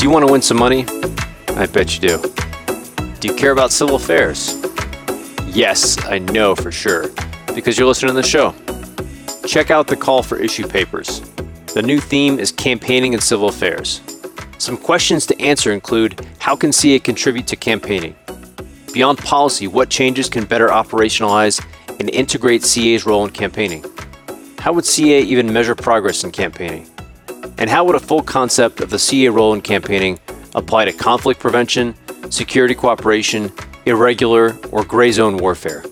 Do you want to win some money? I bet you do. Do you care about civil affairs? Yes, I know for sure, because you're listening to the show. Check out the call for issue papers. The new theme is campaigning and civil affairs. Some questions to answer include how can CA contribute to campaigning? Beyond policy, what changes can better operationalize and integrate CA's role in campaigning? How would CA even measure progress in campaigning? And how would a full concept of the CA role in campaigning apply to conflict prevention, security cooperation, irregular, or gray zone warfare.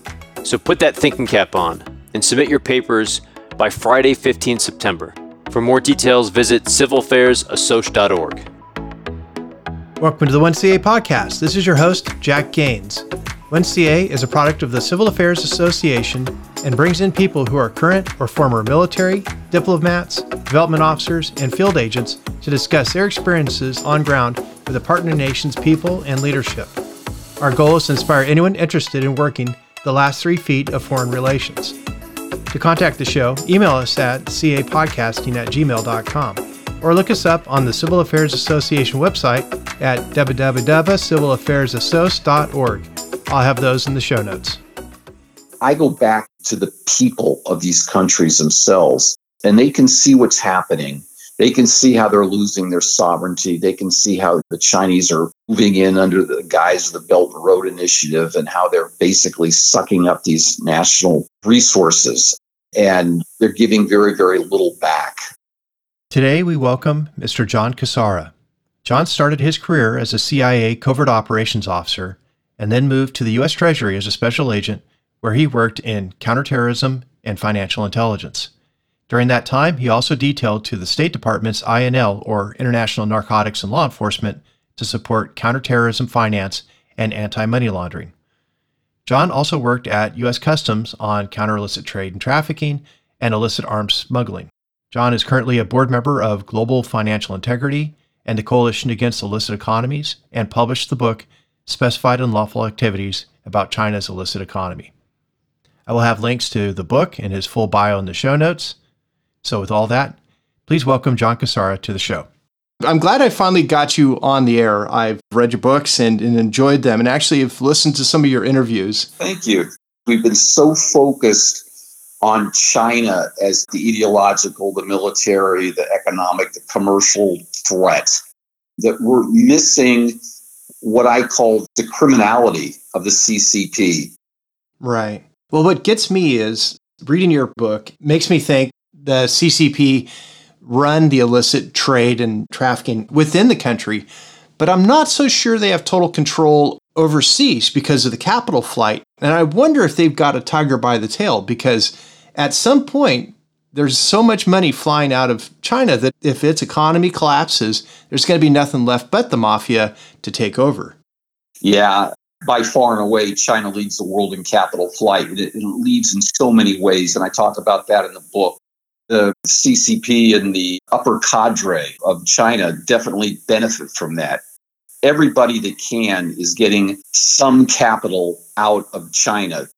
So put that thinking cap on and submit your papers by Friday, 15 September. For more details, visit civilaffairsassoc.org. Welcome to the 1CA podcast. This is your host, Jack Gaines. 1CA is a product of the Civil Affairs Association and brings in people who are current or former military, diplomats, development officers, and field agents to discuss their experiences on ground with the partner nation's people and leadership. Our goal is to inspire anyone interested in working the last three feet of foreign relations. To contact the show, email us at capodcasting at gmail.com or look us up on the Civil Affairs Association website at www.civilaffairsassoc.org. I'll have those in the show notes. I go back to the people of these countries themselves, and they can see what's happening. They can see how they're losing their sovereignty. They can see how the Chinese are moving in under the guise of the Belt and Road Initiative and how they're basically sucking up these national resources. And they're giving very, very little back. Today, we welcome Mr. John Cassara. John started his career as a CIA covert operations officer and then moved to the U.S. Treasury as a special agent, where he worked in counterterrorism and financial intelligence. During that time, he also detailed to the State Department's INL, or International Narcotics and Law Enforcement, to support counterterrorism finance and anti money laundering. John also worked at U.S. Customs on counter illicit trade and trafficking and illicit arms smuggling. John is currently a board member of Global Financial Integrity and the Coalition Against Illicit Economies and published the book Specified Unlawful Activities about China's Illicit Economy. I will have links to the book and his full bio in the show notes. So, with all that, please welcome John Cassara to the show. I'm glad I finally got you on the air. I've read your books and, and enjoyed them, and actually have listened to some of your interviews. Thank you. We've been so focused on China as the ideological, the military, the economic, the commercial threat that we're missing what I call the criminality of the CCP. Right. Well, what gets me is reading your book makes me think the CCP run the illicit trade and trafficking within the country, but I'm not so sure they have total control overseas because of the capital flight. And I wonder if they've got a tiger by the tail because at some point, there's so much money flying out of China that if its economy collapses, there's going to be nothing left but the mafia to take over. Yeah, by far and away, China leads the world in capital flight. It, it leads in so many ways, and I talk about that in the book the CCP and the upper cadre of China definitely benefit from that. Everybody that can is getting some capital out of China,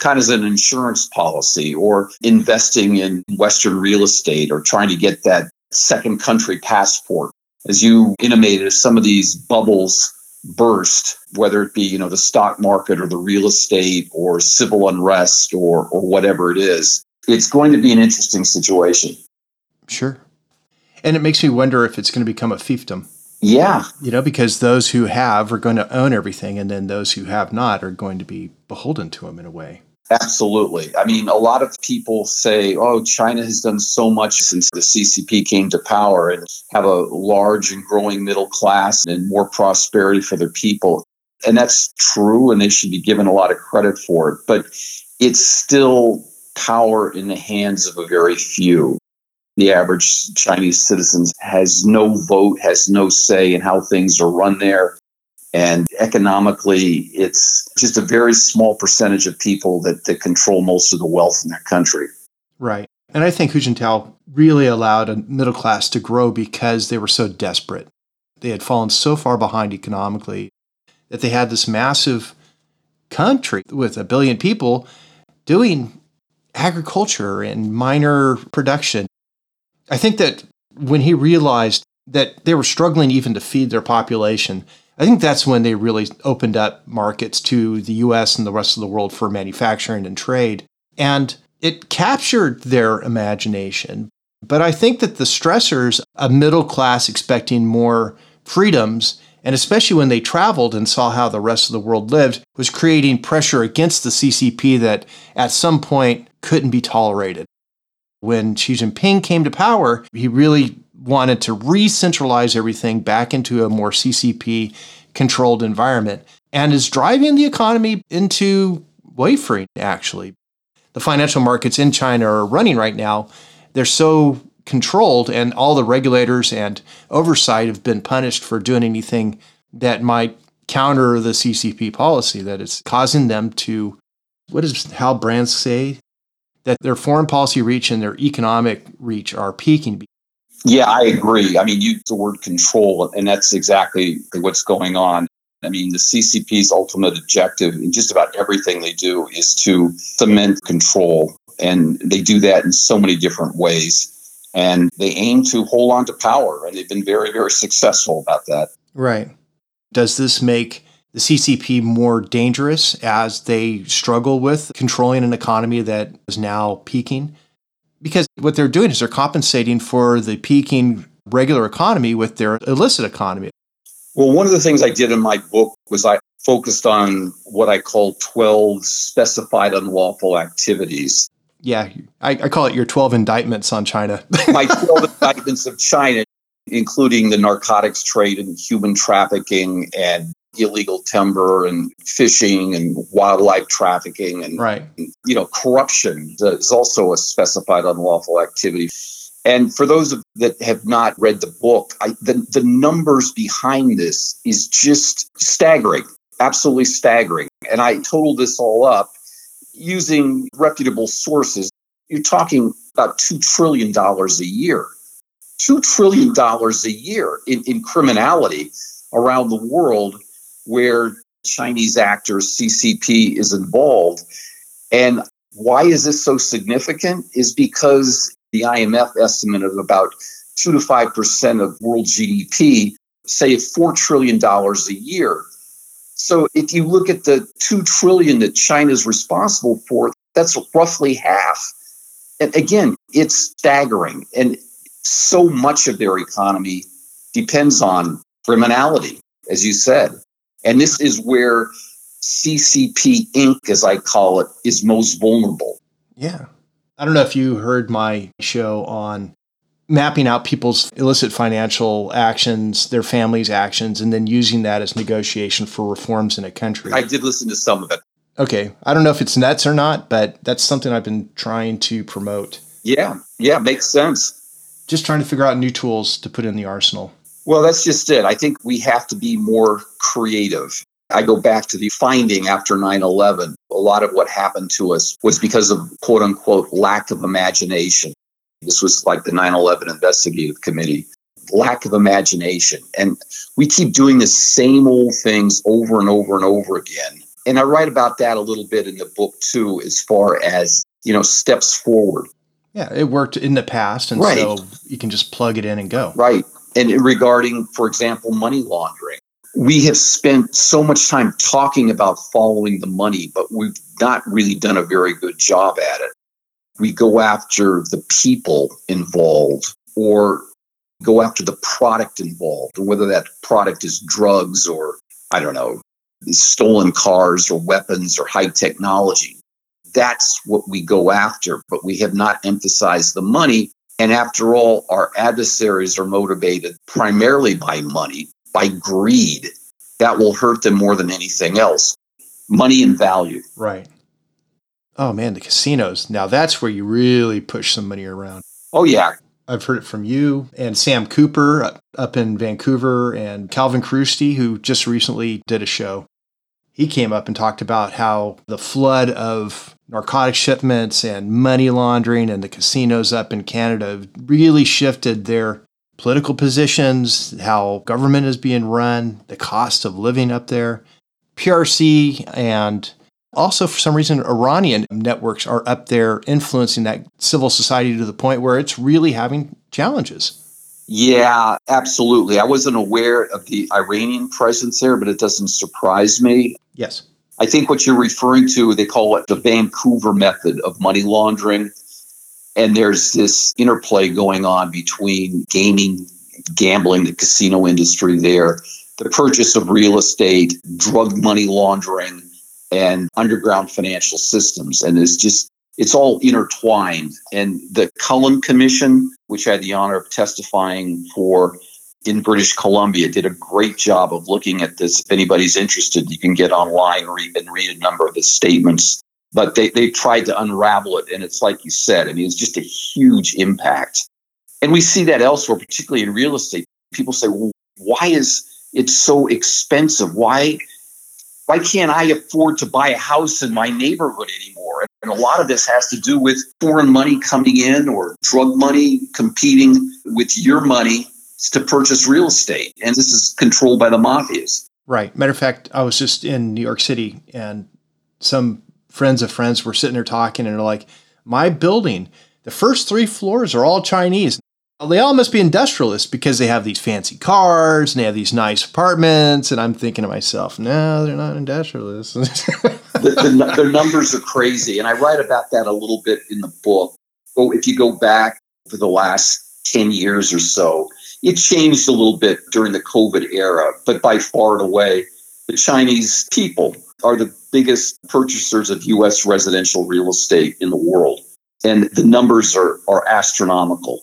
kind of as an insurance policy or investing in Western real estate or trying to get that second country passport. As you intimated, some of these bubbles burst, whether it be, you know, the stock market or the real estate or civil unrest or or whatever it is, it's going to be an interesting situation. Sure. And it makes me wonder if it's going to become a fiefdom. Yeah. You know, because those who have are going to own everything, and then those who have not are going to be beholden to them in a way. Absolutely. I mean, a lot of people say, oh, China has done so much since the CCP came to power and have a large and growing middle class and more prosperity for their people. And that's true, and they should be given a lot of credit for it. But it's still power in the hands of a very few. The average Chinese citizen has no vote, has no say in how things are run there. And economically, it's just a very small percentage of people that, that control most of the wealth in their country. Right. And I think Hu Jintao really allowed a middle class to grow because they were so desperate. They had fallen so far behind economically that they had this massive country with a billion people doing agriculture and minor production. I think that when he realized that they were struggling even to feed their population. I think that's when they really opened up markets to the US and the rest of the world for manufacturing and trade. And it captured their imagination. But I think that the stressors, a middle class expecting more freedoms, and especially when they traveled and saw how the rest of the world lived, was creating pressure against the CCP that at some point couldn't be tolerated. When Xi Jinping came to power, he really wanted to re centralize everything back into a more CCP controlled environment and is driving the economy into wafering, actually. The financial markets in China are running right now. They're so controlled, and all the regulators and oversight have been punished for doing anything that might counter the CCP policy, that it's causing them to, what does Hal Brands say? That their foreign policy reach and their economic reach are peaking. Yeah, I agree. I mean, you use the word control, and that's exactly what's going on. I mean, the CCP's ultimate objective in just about everything they do is to cement control. And they do that in so many different ways. And they aim to hold on to power. And they've been very, very successful about that. Right. Does this make the CCP more dangerous as they struggle with controlling an economy that is now peaking? Because what they're doing is they're compensating for the peaking regular economy with their illicit economy. Well, one of the things I did in my book was I focused on what I call 12 specified unlawful activities. Yeah, I, I call it your 12 indictments on China. my 12 indictments of China, including the narcotics trade and human trafficking and illegal timber and fishing and wildlife trafficking and right. you know corruption is also a specified unlawful activity and for those that have not read the book, I, the, the numbers behind this is just staggering, absolutely staggering. And I totaled this all up using reputable sources. You're talking about $2 trillion a year. $2 trillion a year in, in criminality around the world where Chinese actors, CCP, is involved. And why is this so significant? Is because the IMF estimate of about 2 to 5% of world GDP, say $4 trillion a year. So if you look at the 2 trillion that China is responsible for, that's roughly half. And again, it's staggering. And so much of their economy depends on criminality, as you said. And this is where CCP Inc., as I call it, is most vulnerable. Yeah. I don't know if you heard my show on mapping out people's illicit financial actions, their families' actions, and then using that as negotiation for reforms in a country. I did listen to some of it. Okay. I don't know if it's nuts or not, but that's something I've been trying to promote. Yeah. Yeah. Makes sense. Just trying to figure out new tools to put in the arsenal. Well, that's just it. I think we have to be more creative. I go back to the finding after 9 11. A lot of what happened to us was because of quote unquote lack of imagination. This was like the 9 11 investigative committee. Lack of imagination. And we keep doing the same old things over and over and over again. And I write about that a little bit in the book too, as far as, you know, steps forward. Yeah, it worked in the past. And right. so you can just plug it in and go. Right. And regarding, for example, money laundering we have spent so much time talking about following the money, but we've not really done a very good job at it. We go after the people involved or go after the product involved, whether that product is drugs or, I don't know, stolen cars or weapons or high technology. That's what we go after, but we have not emphasized the money. And after all, our adversaries are motivated primarily by money by greed. That will hurt them more than anything else. Money and value. Right. Oh man, the casinos. Now that's where you really push some money around. Oh yeah. I've heard it from you and Sam Cooper up in Vancouver and Calvin Chrustie, who just recently did a show. He came up and talked about how the flood of narcotic shipments and money laundering and the casinos up in Canada really shifted their political positions, how government is being run, the cost of living up there. PRC and also, for some reason, Iranian networks are up there influencing that civil society to the point where it's really having challenges. Yeah, absolutely. I wasn't aware of the Iranian presence there, but it doesn't surprise me. Yes. I think what you're referring to, they call it the Vancouver method of money laundering. And there's this interplay going on between gaming, gambling, the casino industry there, the purchase of real estate, drug money laundering, and underground financial systems. And it's just, it's all intertwined. And the Cullen Commission, which I had the honor of testifying for in British Columbia, did a great job of looking at this. If anybody's interested, you can get online and read a number of the statements. But they, they tried to unravel it. And it's like you said, I mean, it's just a huge impact. And we see that elsewhere, particularly in real estate. People say, well, why is it so expensive? Why why can't I afford to buy a house in my neighborhood anymore? And a lot of this has to do with foreign money coming in or drug money competing with your money to purchase real estate. And this is controlled by the mafias. Right. Matter of fact, I was just in New York City and some friends of friends were sitting there talking and they're like, my building, the first three floors are all Chinese. They all must be industrialists because they have these fancy cars and they have these nice apartments. And I'm thinking to myself, no, they're not industrialists. the, the, their numbers are crazy. And I write about that a little bit in the book. But if you go back for the last 10 years or so, it changed a little bit during the COVID era, but by far and away, the Chinese people are the biggest purchasers of US residential real estate in the world. And the numbers are, are astronomical.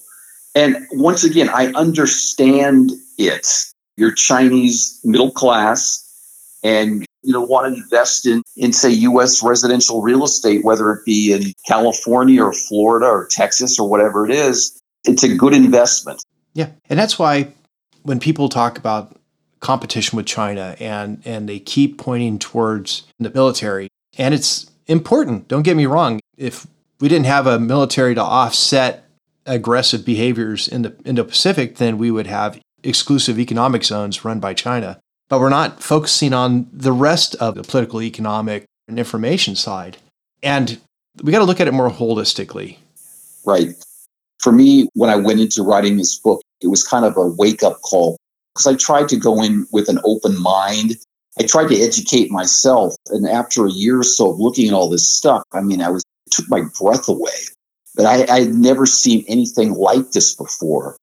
And once again, I understand it. You're Chinese middle class and you know want to invest in in say US residential real estate whether it be in California or Florida or Texas or whatever it is it's a good investment. Yeah. And that's why when people talk about competition with China and and they keep pointing towards the military and it's important, don't get me wrong, if we didn't have a military to offset aggressive behaviors in the Indo-Pacific, then we would have exclusive economic zones run by China. But we're not focusing on the rest of the political, economic, and information side. And we got to look at it more holistically. Right. For me, when I went into writing this book, it was kind of a wake up call because I tried to go in with an open mind. I tried to educate myself. And after a year or so of looking at all this stuff, I mean, I was, took my breath away but I, I had never seen anything like this before.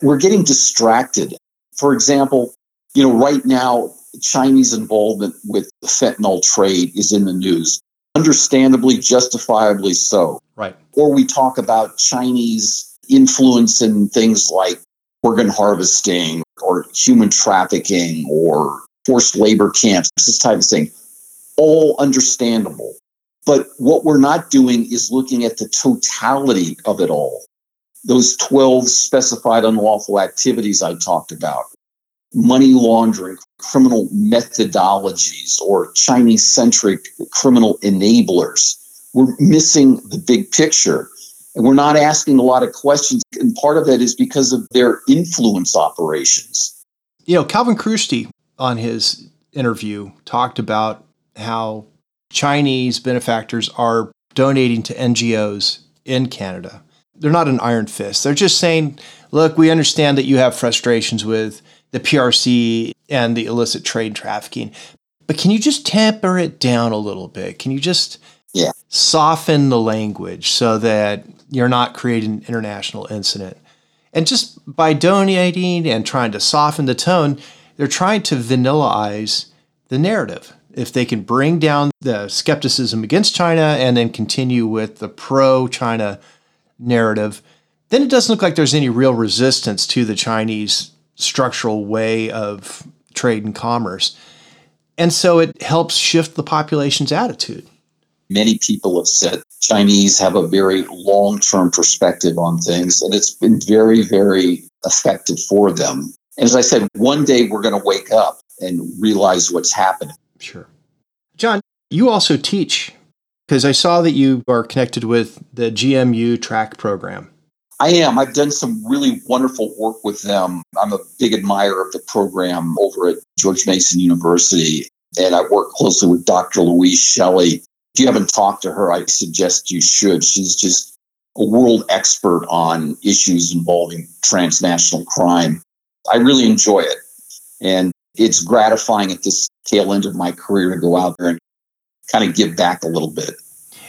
We're getting distracted. For example, you know, right now, Chinese involvement with the fentanyl trade is in the news, understandably, justifiably so. Right. Or we talk about Chinese influence in things like organ harvesting or human trafficking or forced labor camps, this type of thing. All understandable. But what we're not doing is looking at the totality of it all. Those 12 specified unlawful activities I talked about, money laundering, criminal methodologies, or Chinese centric criminal enablers. We're missing the big picture. And we're not asking a lot of questions. And part of that is because of their influence operations. You know, Calvin Chrustie on his interview talked about how Chinese benefactors are donating to NGOs in Canada. They're not an iron fist. They're just saying, look, we understand that you have frustrations with the PRC and the illicit trade trafficking, but can you just temper it down a little bit? Can you just yeah. soften the language so that you're not creating an international incident? And just by donating and trying to soften the tone, they're trying to vanillaize the narrative if they can bring down the skepticism against China and then continue with the pro China narrative, then it doesn't look like there's any real resistance to the Chinese structural way of trade and commerce. And so it helps shift the population's attitude. Many people have said Chinese have a very long term perspective on things, and it's been very, very effective for them. And as I said, one day we're going to wake up and realize what's happened. Sure. John, you also teach because I saw that you are connected with the GMU TraCCC program. I am. I've done some really wonderful work with them. I'm a big admirer of the program over at George Mason University, and I work closely with Dr. Louise Shelley. If you haven't talked to her, I suggest you should. She's just a world expert on issues involving transnational crime. I really enjoy it. And it's gratifying at this tail end of my career to go out there and kind of give back a little bit.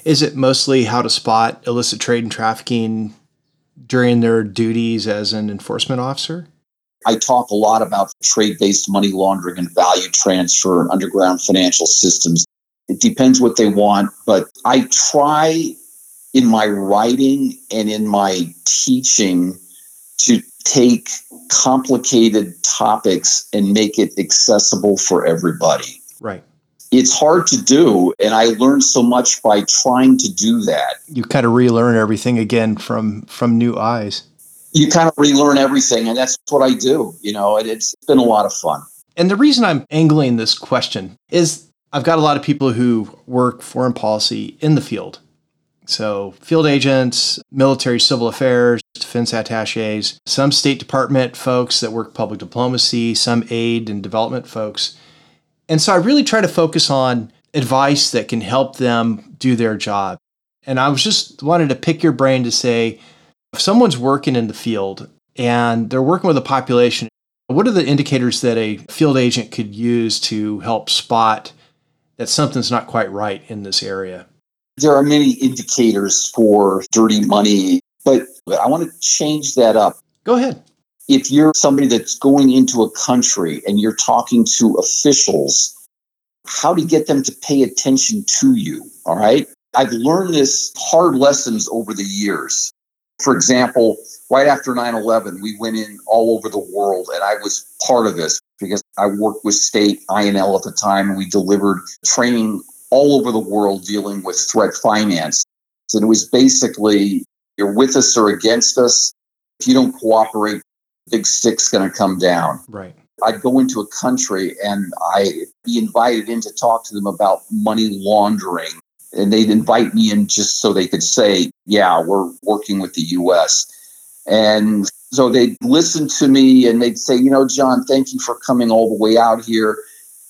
Is it mostly how to spot illicit trade and trafficking during their duties as an enforcement officer? I talk a lot about trade based money laundering and value transfer and underground financial systems. It depends what they want, but I try in my writing and in my teaching to take complicated topics and make it accessible for everybody. Right. It's hard to do, and I learned so much by trying to do that. You kind of relearn everything again from from new eyes. You kind of relearn everything, and that's what I do. You know, and it's been a lot of fun. And the reason I'm angling this question is I've got a lot of people who work foreign policy in the field. So, field agents, military civil affairs, defense attaches, some State Department folks that work public diplomacy, some aid and development folks. And so I really try to focus on advice that can help them do their job. And I was just wanted to pick your brain to say if someone's working in the field and they're working with a population, what are the indicators that a field agent could use to help spot that something's not quite right in this area? There are many indicators for dirty money, but I want to change that up. Go ahead if you're somebody that's going into a country and you're talking to officials, how to get them to pay attention to you. All right. I've learned this hard lessons over the years. For example, right after 9 11, we went in all over the world, and I was part of this because I worked with state INL at the time, and we delivered training all over the world dealing with threat finance. And it was basically you're with us or against us. If you don't cooperate, big stick's going to come down. Right. I'd go into a country and I'd be invited in to talk to them about money laundering. And they'd invite me in just so they could say, yeah, we're working with the US. And so they'd listen to me and they'd say, you know, John, thank you for coming all the way out here.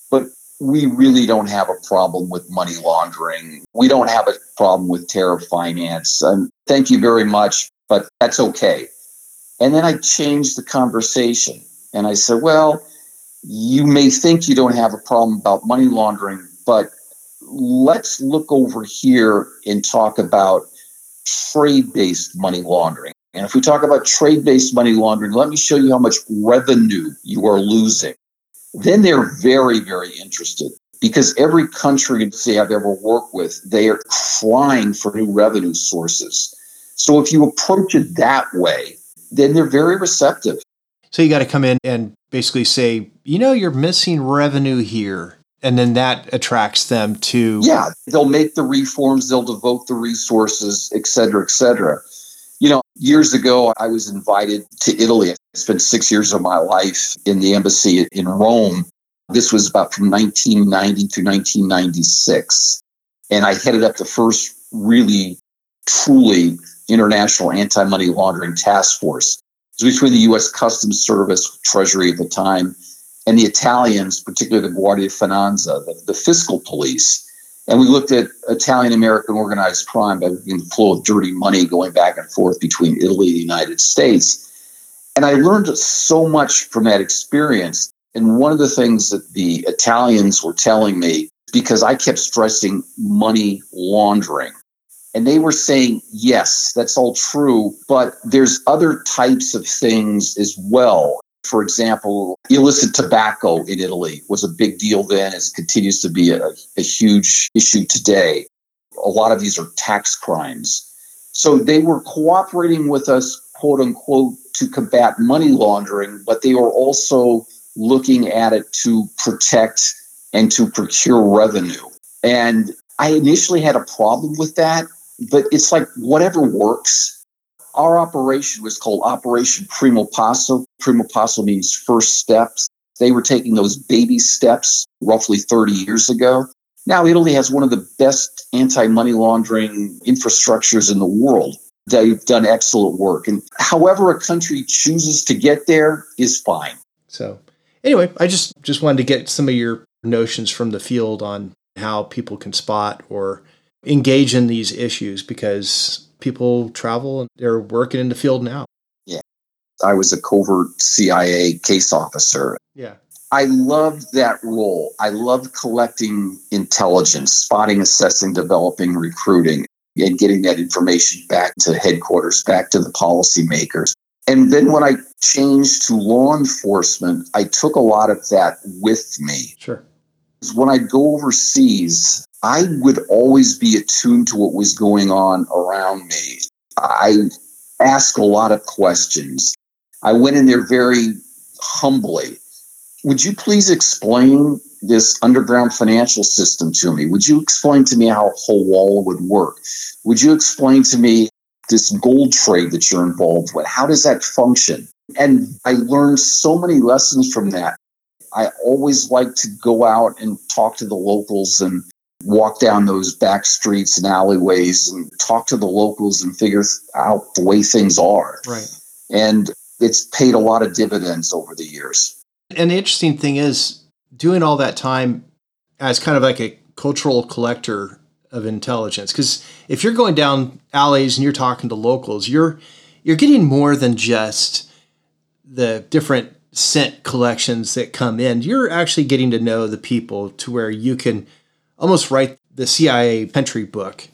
But we really don't have a problem with money laundering. We don't have a problem with terror finance. And thank you very much, but that's okay. And then I changed the conversation and I said, well, you may think you don't have a problem about money laundering, but let's look over here and talk about trade based money laundering. And if we talk about trade based money laundering, let me show you how much revenue you are losing. Then they're very, very interested because every country, say, I've ever worked with, they are crying for new revenue sources. So if you approach it that way, then they're very receptive. So you got to come in and basically say, you know, you're missing revenue here. And then that attracts them to. Yeah, they'll make the reforms, they'll devote the resources, et cetera, et cetera. You know, years ago, I was invited to Italy. I spent six years of my life in the embassy in Rome. This was about from 1990 to 1996. And I headed up the first really, truly International Anti Money Laundering Task Force. It was between the U.S. Customs Service, Treasury at the time, and the Italians, particularly the Guardia Finanza, the, the fiscal police. And we looked at Italian American organized crime by the flow of dirty money going back and forth between Italy and the United States. And I learned so much from that experience. And one of the things that the Italians were telling me, because I kept stressing money laundering, and they were saying, yes, that's all true, but there's other types of things as well. For example, illicit tobacco in Italy was a big deal then. It continues to be a, a huge issue today. A lot of these are tax crimes. So they were cooperating with us, quote unquote, to combat money laundering, but they were also looking at it to protect and to procure revenue. And I initially had a problem with that but it's like whatever works. Our operation was called Operation Primo Passo. Primo Passo means first steps. They were taking those baby steps roughly 30 years ago. Now, Italy has one of the best anti money laundering infrastructures in the world. They've done excellent work. And however a country chooses to get there is fine. So, anyway, I just, just wanted to get some of your notions from the field on how people can spot or engage in these issues because people travel and they're working in the field now. Yeah. I was a covert CIA case officer. Yeah. I loved that role. I loved collecting intelligence, spotting, assessing, developing, recruiting, and getting that information back to headquarters, back to the policymakers. And then when I changed to law enforcement, I took a lot of that with me. Sure. When I'd go overseas, I would always be attuned to what was going on around me. I asked a lot of questions. I went in there very humbly. Would you please explain this underground financial system to me? Would you explain to me how Hawala would work? Would you explain to me this gold trade that you're involved with? How does that function? And I learned so many lessons from that. I always like to go out and talk to the locals and walk down those back streets and alleyways and talk to the locals and figure out the way things are. Right. And it's paid a lot of dividends over the years. And the interesting thing is, doing all that time as kind of like a cultural collector of intelligence, because if you're going down alleys and you're talking to locals, you're you're getting more than just the different scent collections that come in. You're actually getting to know the people to where you can almost write the CIA entry book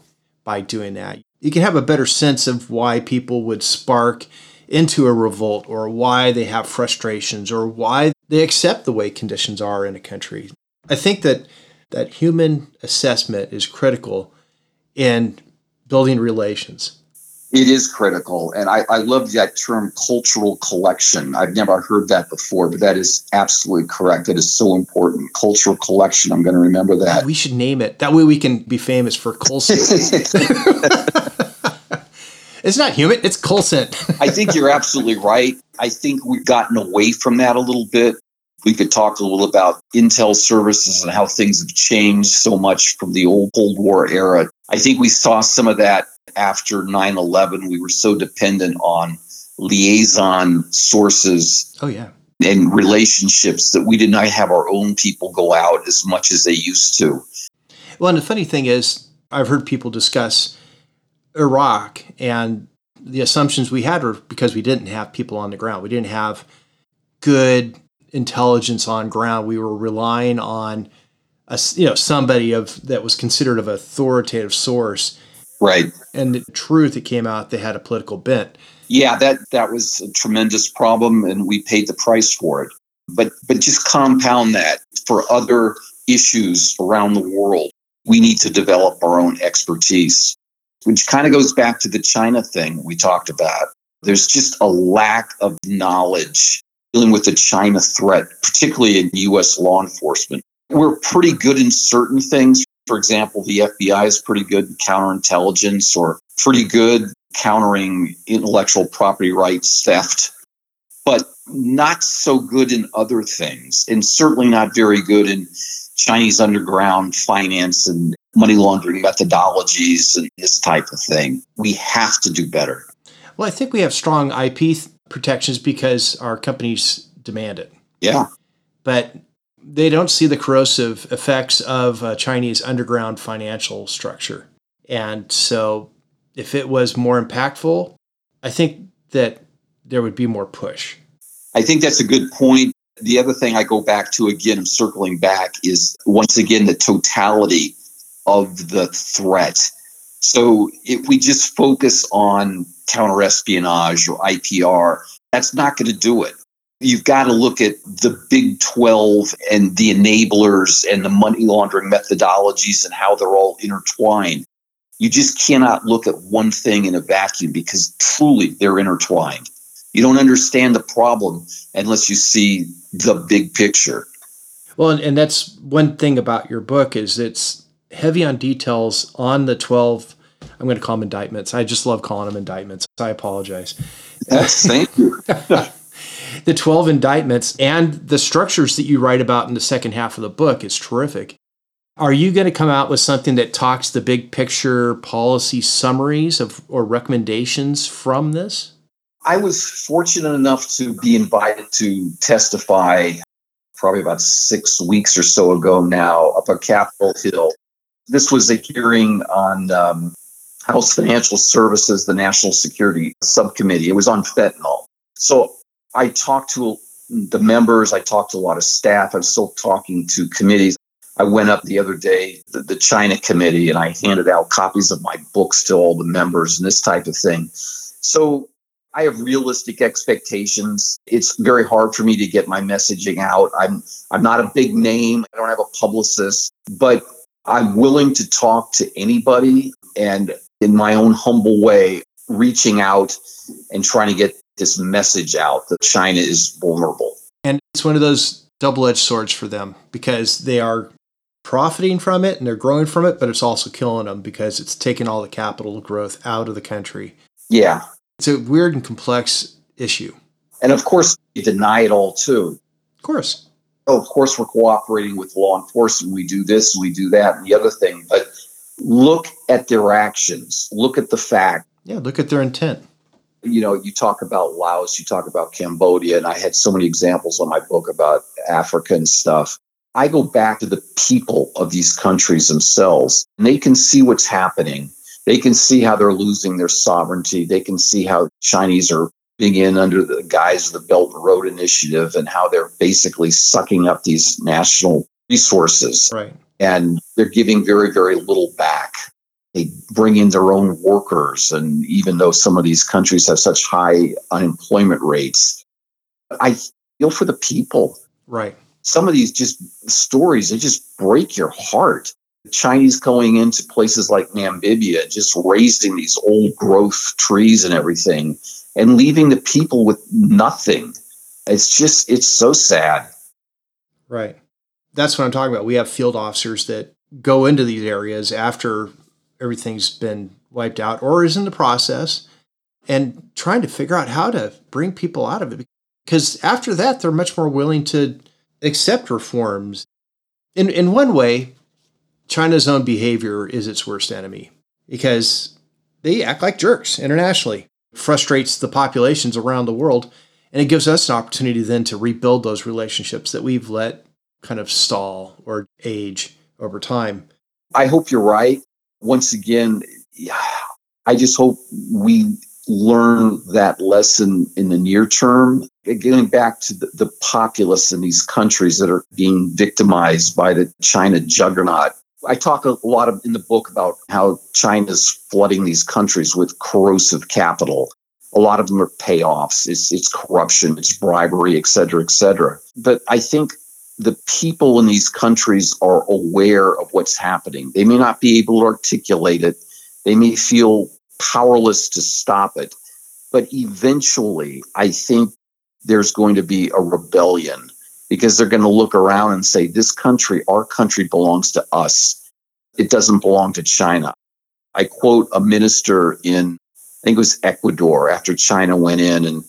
by doing that. You can have a better sense of why people would spark into a revolt or why they have frustrations or why they accept the way conditions are in a country. I think that that human assessment is critical in building relations. It is critical. And I, I love that term cultural collection. I've never heard that before, but that is absolutely correct. That is so important. Cultural collection. I'm going to remember that. We should name it. That way we can be famous for Coulson. it's not human, it's Coulson. I think you're absolutely right. I think we've gotten away from that a little bit. We could talk a little about Intel services and how things have changed so much from the old Cold War era. I think we saw some of that after 9 11. We were so dependent on liaison sources. Oh, yeah. And relationships that we did not have our own people go out as much as they used to. Well, and the funny thing is, I've heard people discuss Iraq and the assumptions we had were because we didn't have people on the ground. We didn't have good intelligence on ground. We were relying on a, you know somebody of that was considered of authoritative source. Right. And the truth it came out they had a political bent. Yeah, that that was a tremendous problem and we paid the price for it. But but just compound that for other issues around the world. We need to develop our own expertise, which kind of goes back to the China thing we talked about. There's just a lack of knowledge dealing with the China threat, particularly in US law enforcement. We're pretty good in certain things. For example, the FBI is pretty good in counterintelligence or pretty good countering intellectual property rights theft, but not so good in other things, and certainly not very good in Chinese underground finance and money laundering methodologies and this type of thing. We have to do better. Well, I think we have strong IP protections because our companies demand it. Yeah. But they don't see the corrosive effects of a Chinese underground financial structure. And so if it was more impactful, I think that there would be more push. I think that's a good point. The other thing I go back to again, I'm circling back, is once again the totality of the threat. So if we just focus on counter espionage or IPR, that's not going to do it. You've got to look at the big 12 and the enablers and the money laundering methodologies and how they're all intertwined. You just cannot look at one thing in a vacuum because truly they're intertwined. You don't understand the problem unless you see the big picture. Well, and, and that's one thing about your book is it's heavy on details on the 12 I'm going to call them indictments. I just love calling them indictments. I apologize. Thank you. the 12 indictments and the structures that you write about in the second half of the book is terrific. Are you going to come out with something that talks the big picture policy summaries of or recommendations from this? I was fortunate enough to be invited to testify probably about six weeks or so ago now up on Capitol Hill. This was a hearing on um, House Financial Services, the National Security Subcommittee. It was on fentanyl. So I talked to the members, I talked to a lot of staff, I'm still talking to committees. I went up the other day, the, the China committee, and I handed out copies of my books to all the members and this type of thing. So I have realistic expectations. It's very hard for me to get my messaging out. I'm I'm not a big name. I don't have a publicist, but I'm willing to talk to anybody and in my own humble way reaching out and trying to get this message out that China is vulnerable. And it's one of those double-edged swords for them because they are profiting from it and they're growing from it, but it's also killing them because it's taking all the capital growth out of the country. Yeah. It's a weird and complex issue. And of course, you deny it all too. Of course. Oh, of course, we're cooperating with law enforcement. We do this, and we do that, and the other thing. But look at their actions. Look at the fact. Yeah, look at their intent. You know, you talk about Laos, you talk about Cambodia, and I had so many examples on my book about Africa and stuff. I go back to the people of these countries themselves, and they can see what's happening. They can see how they're losing their sovereignty. They can see how Chinese are being in under the guise of the Belt and Road Initiative and how they're basically sucking up these national resources. Right. And they're giving very, very little back. They bring in their own workers. And even though some of these countries have such high unemployment rates, I feel for the people. Right some of these just stories, they just break your heart. The Chinese going into places like Namibia, just razing these old growth trees and everything, and leaving the people with nothing. It's just, it's so sad. Right. That's what I'm talking about. We have field officers that go into these areas after everything's been wiped out or is in the process and trying to figure out how to bring people out of it. Because after that, they're much more willing to accept reforms. In in one way, China's own behavior is its worst enemy because they act like jerks internationally. It frustrates the populations around the world, and it gives us an opportunity then to rebuild those relationships that we've let kind of stall or age over time. I hope you're right. Once again, I just hope we learn that lesson in the near term. Getting back to the, the populace in these countries that are being victimized by the China juggernaut. I talk a lot of, in the book about how China's flooding these countries with corrosive capital. A lot of them are payoffs. It's, it's corruption, it's bribery, et cetera, et cetera. But I think the people in these countries are aware of what's happening. They may not be able to articulate it. They may feel powerless to stop it. But eventually, I think there's going to be a rebellion because they're going to look around and say, This country, our country belongs to us. It doesn't belong to China. I quote a minister in, I think it was Ecuador, after China went in and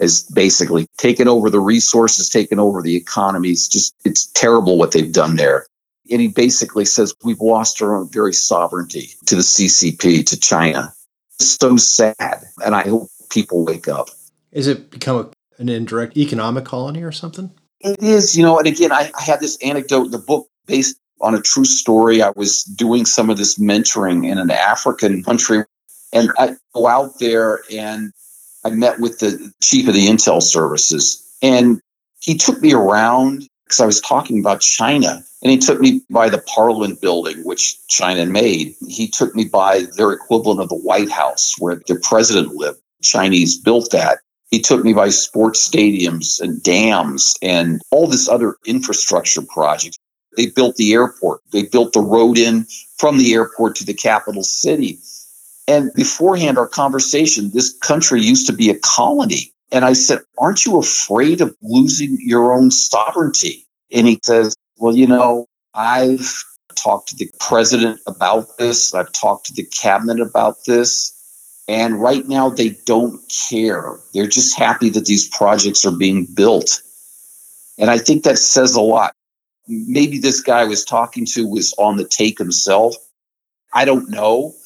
has basically taken over the resources, taken over the economies. Just, it's terrible what they've done there. And he basically says, We've lost our own very sovereignty to the CCP, to China It's so sad. And I hope people wake up. Is it become a, an indirect economic colony or something? It is, you know, and again, I, I had this anecdote in the book based on a true story. I was doing some of this mentoring in an African country, and I go out there and I met with the chief of the intel services, and he took me around because I was talking about China. And he took me by the Parliament building, which China made. He took me by their equivalent of the White House, where the president lived. Chinese built that. He took me by sports stadiums and dams and all this other infrastructure projects. They built the airport. They built the road in from the airport to the capital city. And beforehand, our conversation, this country used to be a colony. And I said, Aren't you afraid of losing your own sovereignty? And he says, Well, you know, I've talked to the president about this, I've talked to the cabinet about this. And right now, they don't care. They're just happy that these projects are being built. And I think that says a lot. Maybe this guy I was talking to was on the take himself. I don't know,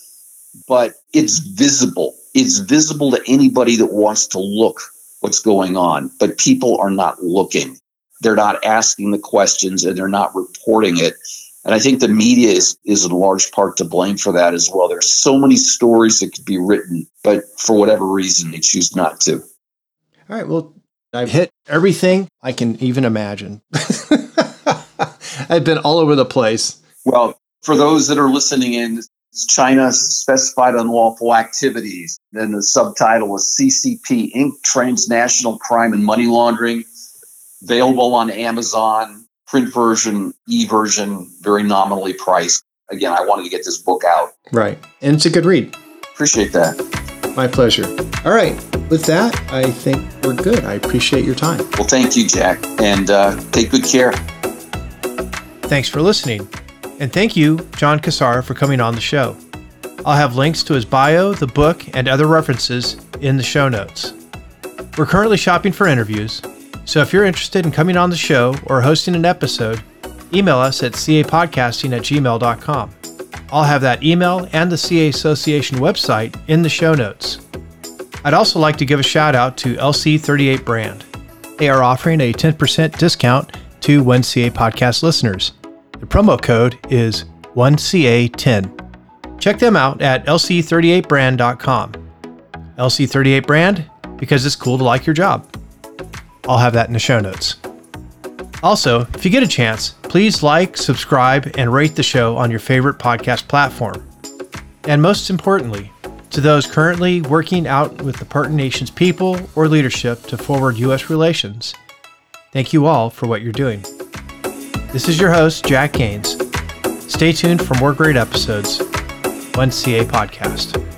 but it's mm-hmm. visible. It's visible to anybody that wants to look what's going on, but people are not looking. They're not asking the questions and they're not reporting it. And I think the media is, is in large part to blame for that as well. There's so many stories that could be written, but for whatever reason, they choose not to. All right. Well, I've hit everything I can even imagine. I've been all over the place. Well, for those that are listening in, China specified unlawful activities. Then the subtitle was CCP Inc. Transnational Crime and Money Laundering. Available on Amazon, print version, e version, very nominally priced. Again, I wanted to get this book out. Right. And it's a good read. Appreciate that. My pleasure. All right. With that, I think we're good. I appreciate your time. Well, thank you, Jack, and uh, take good care. Thanks for listening. And thank you, John Cassara, for coming on the show. I'll have links to his bio, the book, and other references in the show notes. We're currently shopping for interviews, so if you're interested in coming on the show or hosting an episode, email us at capodcasting at gmail.com. I'll have that email and the CA Association website in the show notes. I'd also like to give a shout out to LC38 Brand. They are offering a 10% discount to 1CA podcast listeners. The promo code is 1CA10. Check them out at lc38brand.com. LC38 Brand because it's cool to like your job. I'll have that in the show notes. Also, if you get a chance, please like, subscribe, and rate the show on your favorite podcast platform. And most importantly, to those currently working out with the partner nation's people or leadership to forward U.S. relations, thank you all for what you're doing. This is your host, Jack Gaines. Stay tuned for more great episodes. 1CA Podcast.